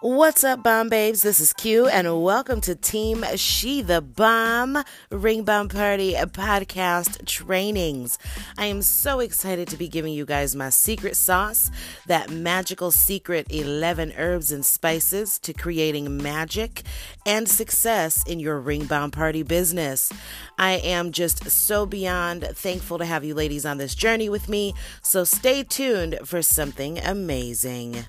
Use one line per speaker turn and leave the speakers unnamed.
What's up, bomb babes? This is Q, and welcome to Team She the Bomb Ring Bomb Party podcast trainings. I am so excited to be giving you guys my secret sauce, that magical secret 11 herbs and spices to creating magic and success in your ring bomb party business. I am just so beyond thankful to have you ladies on this journey with me, so stay tuned for something amazing.